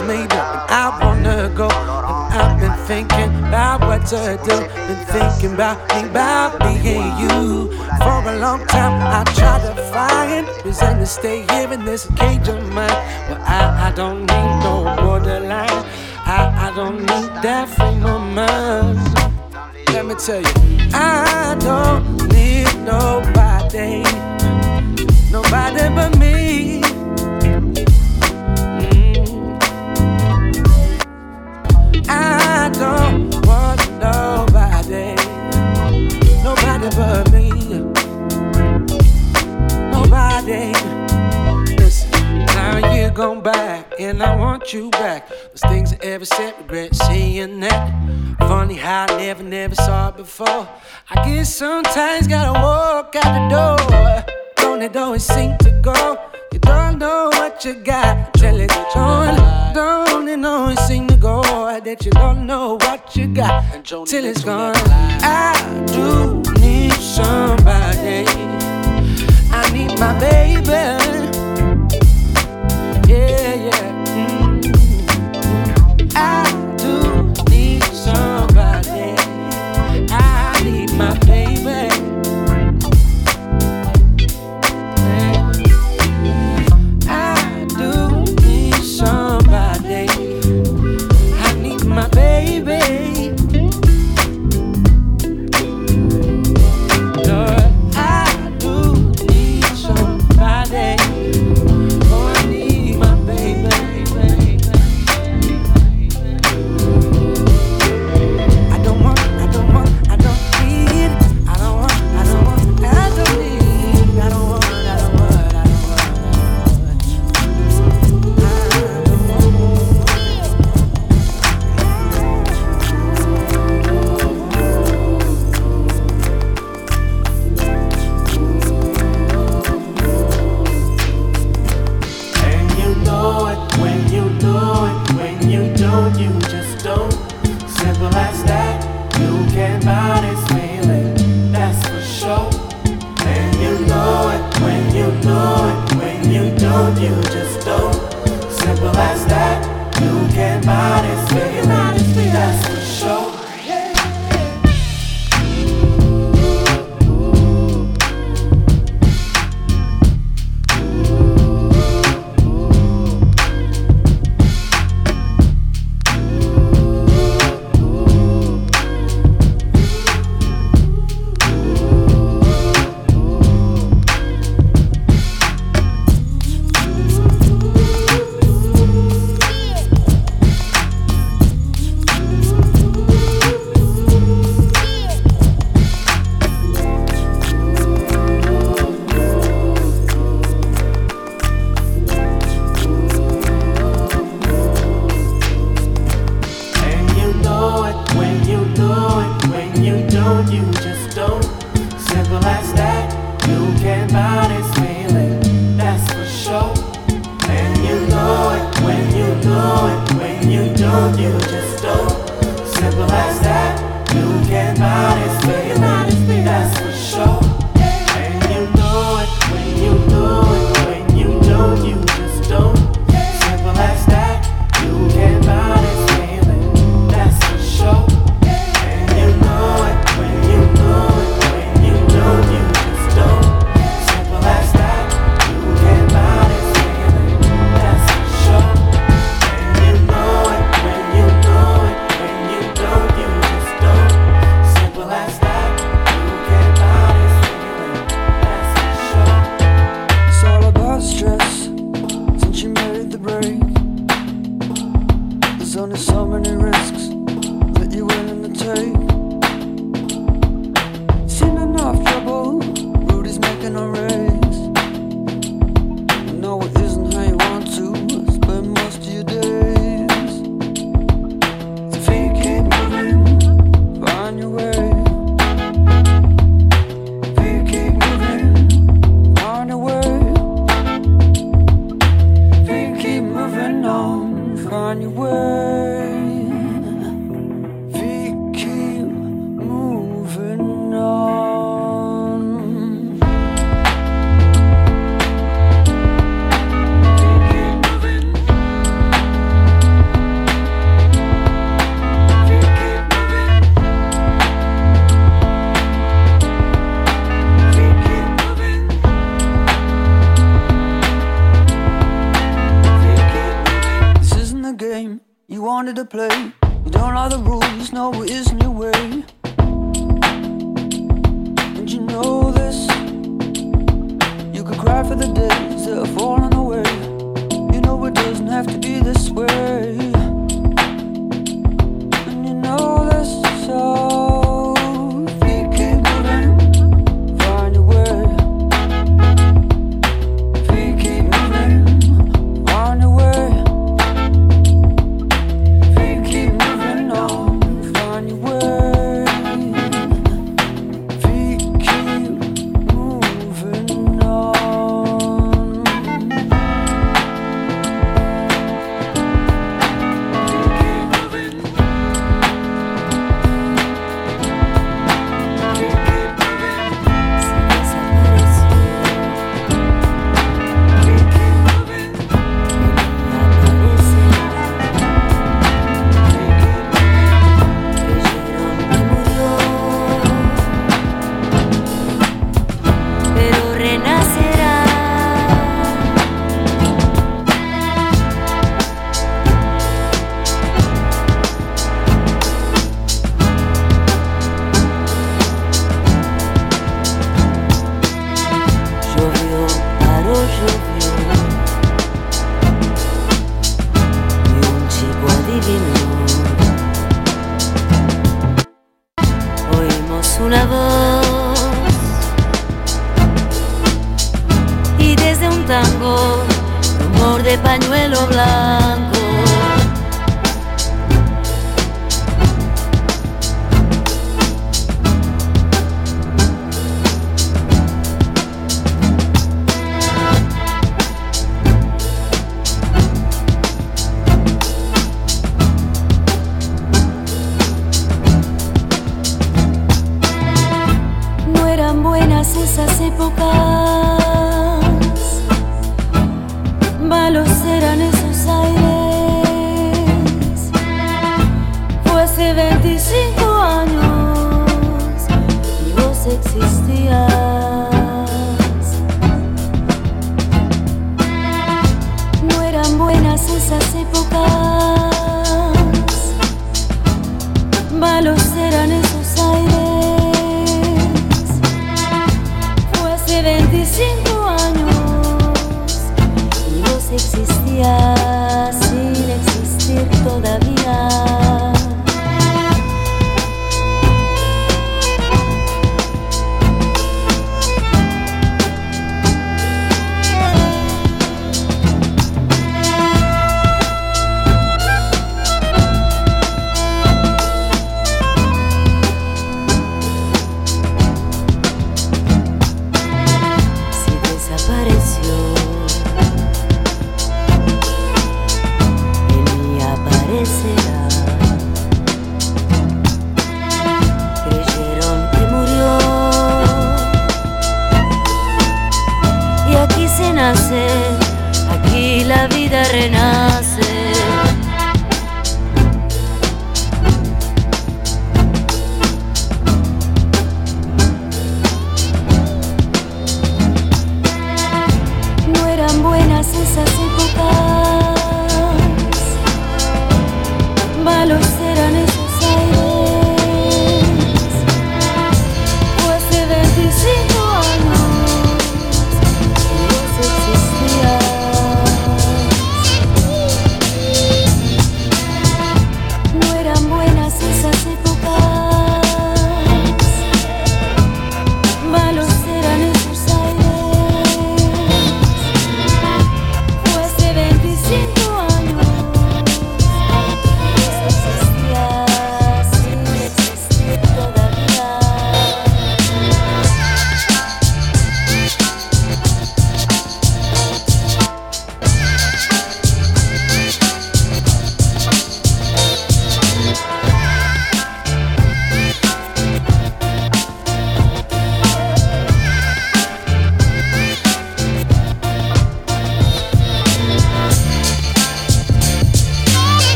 is made up and I wanna go. And I've been thinking about what to do. Been thinking about me, about being you. For a long time, I tried to find reason to stay here in this cage of mine. Well, I, I don't need no borderline. I, I don't need that frame of mind. Let me tell you, I don't need nobody, nobody but me. Don't want nobody, nobody but me. Nobody. Listen, now you're gone back, and I want you back. Those things I ever said, regret seeing that. Funny how I never, never saw it before. I guess sometimes gotta walk out the door. Don't it always seem to go? You don't know what you got till it's gone. Don't it always seem to go that you don't know what you got till it's gone? I do need somebody. I need my baby.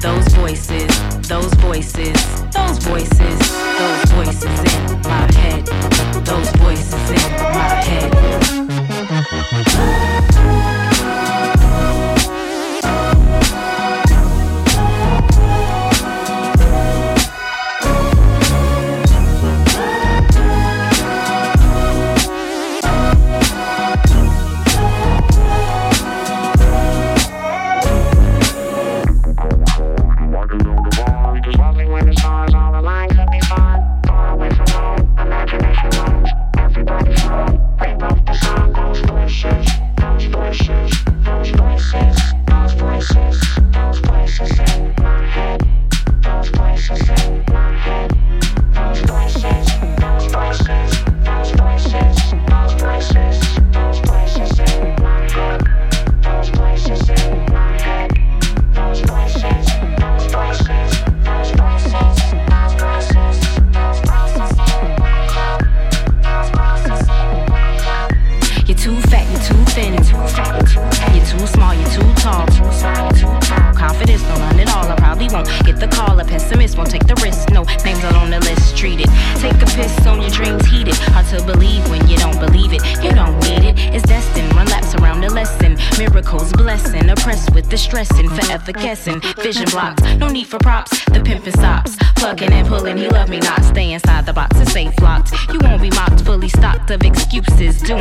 Those voices, those voices, those voices,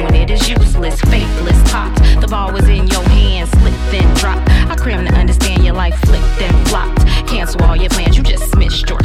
Doing it is useless, faithless. Popped. The ball was in your hands, slipped and dropped. I cram to understand your life flipped and flopped. Cancel all your plans, you just missed your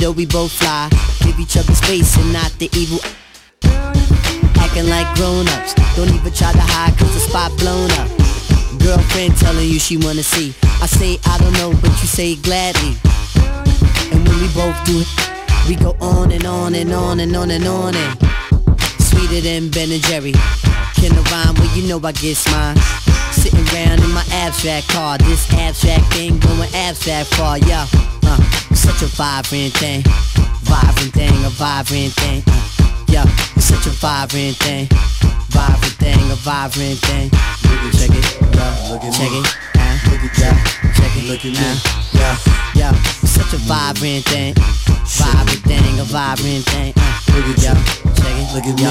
though we both fly, give each other space and not the evil. Acting like grown-ups, don't even try to hide cause the spot blown up. Girlfriend telling you she wanna see. I say I don't know, but you say gladly. And when we both do it, we go on and on and on and on and on and sweeter than Ben and Jerry. Can I rhyme? Well, you know I get mine. Sitting around in my abstract car, this abstract thing going abstract far, yeah. Uh, such a vibrant thing, vibrant thing, a vibrant thing. Yeah, it's such a vibrant thing, vibrant thing, a vibrant thing. Check it, yeah, Look at check it, uh, Look at yeah, check it, Look at me. Yeah. yeah, it's such a vibrant thing, vibrant thing, a vibrant thing. Uh, Look at yeah, check it, Look at me.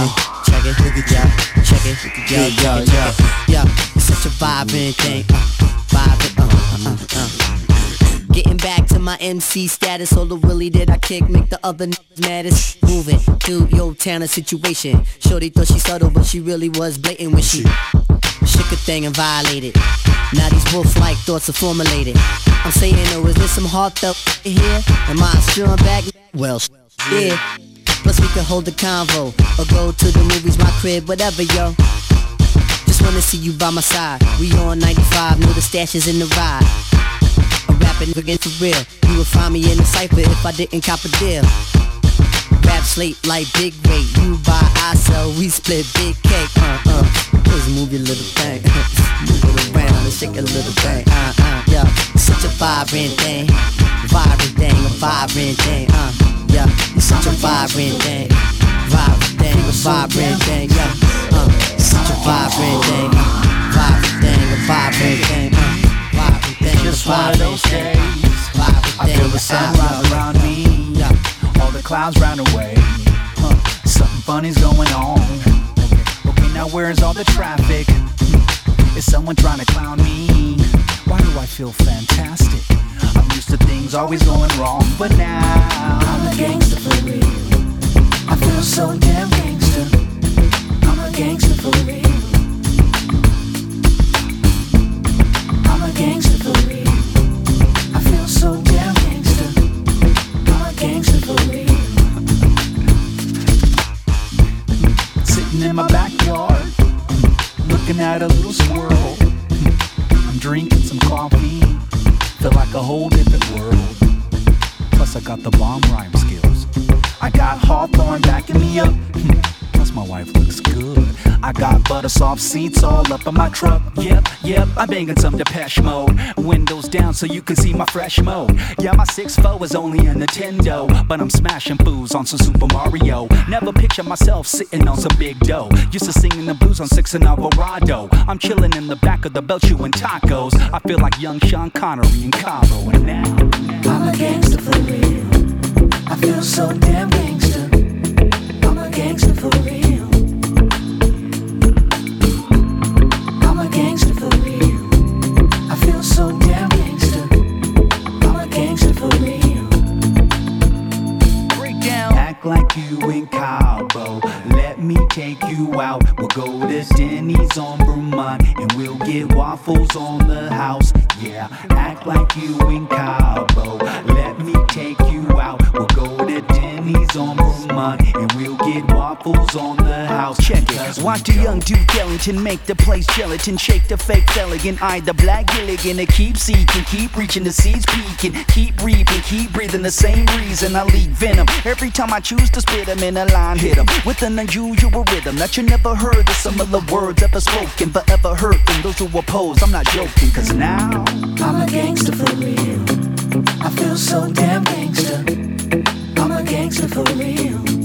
check it, Look at yeah, check it, yeah, Yeah, yeah, it, check it. yeah. It's such a vibrant thing, uh, vibrant, uh, uh, uh, uh. Getting back to my MC status, all the willy that I kick make the other niggas maddest. Moving through your town of situation. Shorty thought she subtle, but she really was blatant when she shook a thing and violated. Now these wolf-like thoughts are formulated. I'm saying, oh, is there some heartfelt here? Am I strong back? Well, yeah. Plus we could hold a convo or go to the movies, my crib, whatever, yo. Just wanna see you by my side. We on 95, know the stash is in the ride. Rapping again for real. You would find me in the cipher if I didn't cop a deal. Rap slate like big weight. You buy, I sell, we split big cake. Uh uh. Just move your little thing. move it around and shake a little thing. Uh uh. Yeah. Such a vibrant thing. Vibrant thing, a vibrant thing. Uh. Yeah. Such a vibrant thing. Vibrant thing, a vibrant thing. Of those days. I feel the sun vibrant rise around me. All the clouds round away. Huh, Something funny's going on. Okay, now where's all the traffic? Is someone trying to clown me? Why do I feel fantastic? I'm used to things always going wrong, but now I'm a gangster for real. I feel so damn gangster. I'm a gangster for real. I'm a gangster for real. Sitting in my backyard, looking at a little squirrel. I'm drinking some coffee, feel like a whole different world. Plus, I got the bomb rhyme skills. I got Hawthorne backing me up. Plus, my wife looks good. I got butter soft seats all up in my truck. Yep, yep, I'm banging some Depeche Mode. Windows down so you can see my fresh mode. Yeah, my 6'4 is only a Nintendo, but I'm smashing fools on some Super Mario. Never picture myself sitting on some big dough. Used to singing the blues on Six and Alvarado. I'm chilling in the back of the belt chewing tacos. I feel like young Sean Connery in Cabo, and now I'm a gangster for real. I feel so damn gangster. I'm a gangster get waffles on Watch the young Duke Ellington make the place gelatin. Shake the fake Felligan. Eye the black Gilligan. To keep seeking, keep reaching the seeds peeking, Keep reaping, keep breathing the same reason I leak venom. Every time I choose to spit them in a line, hit them with an unusual rhythm that you never heard the similar words ever spoken, forever heard from those who oppose. I'm not joking, cause now I'm a gangster for real. I feel so damn gangster. I'm a gangster for real.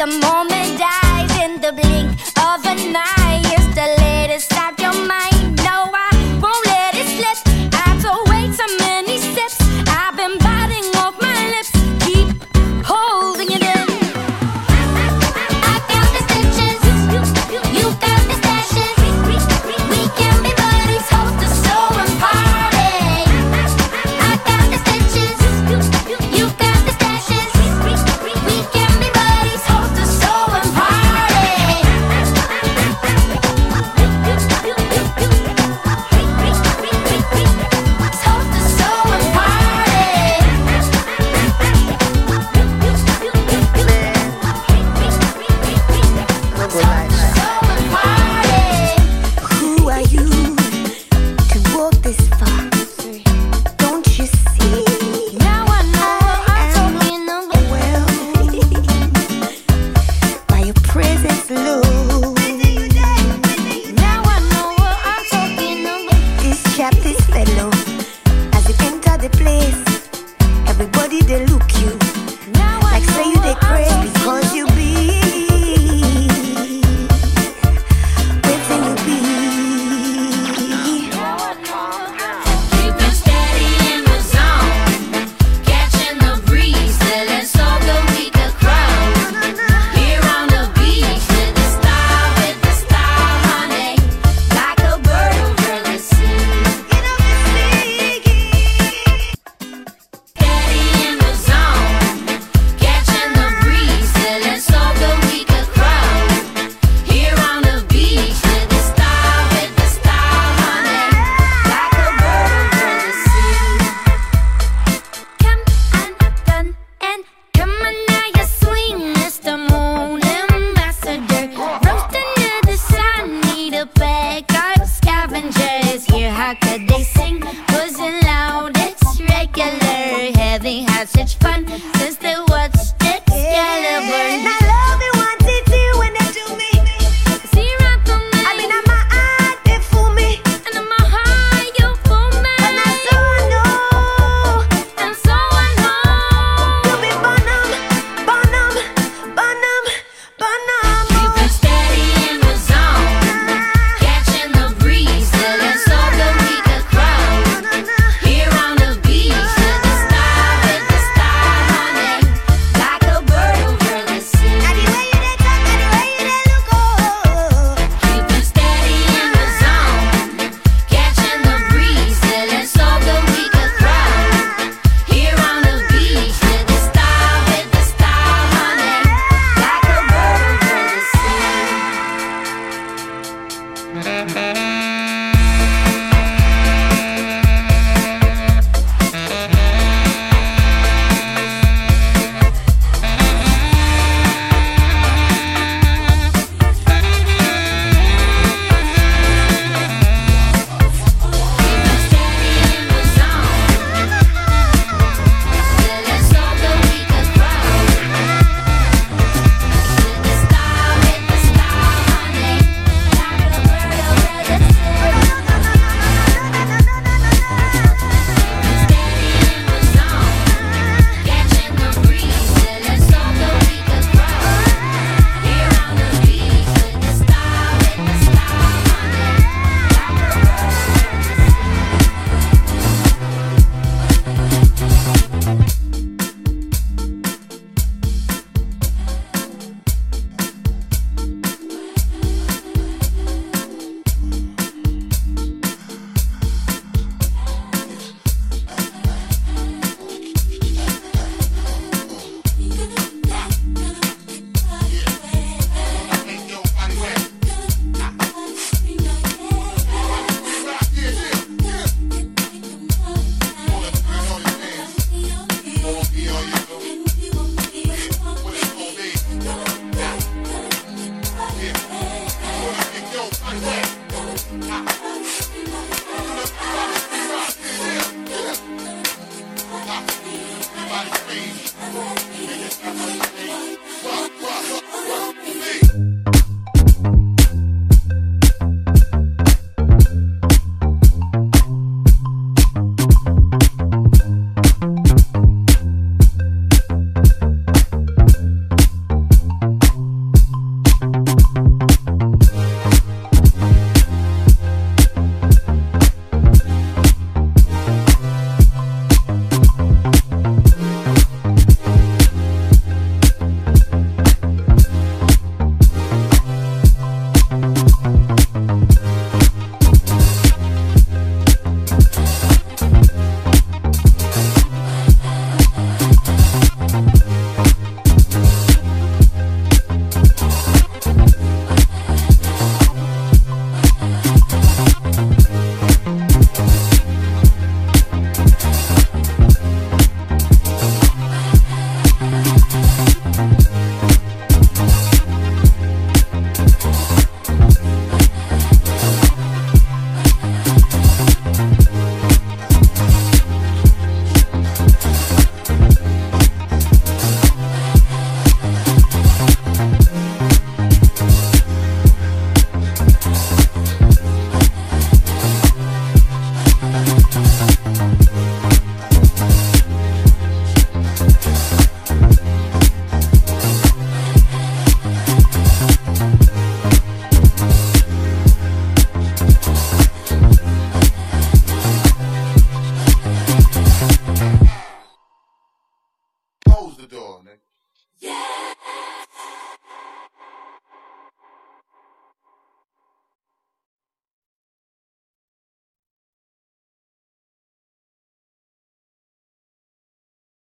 The moment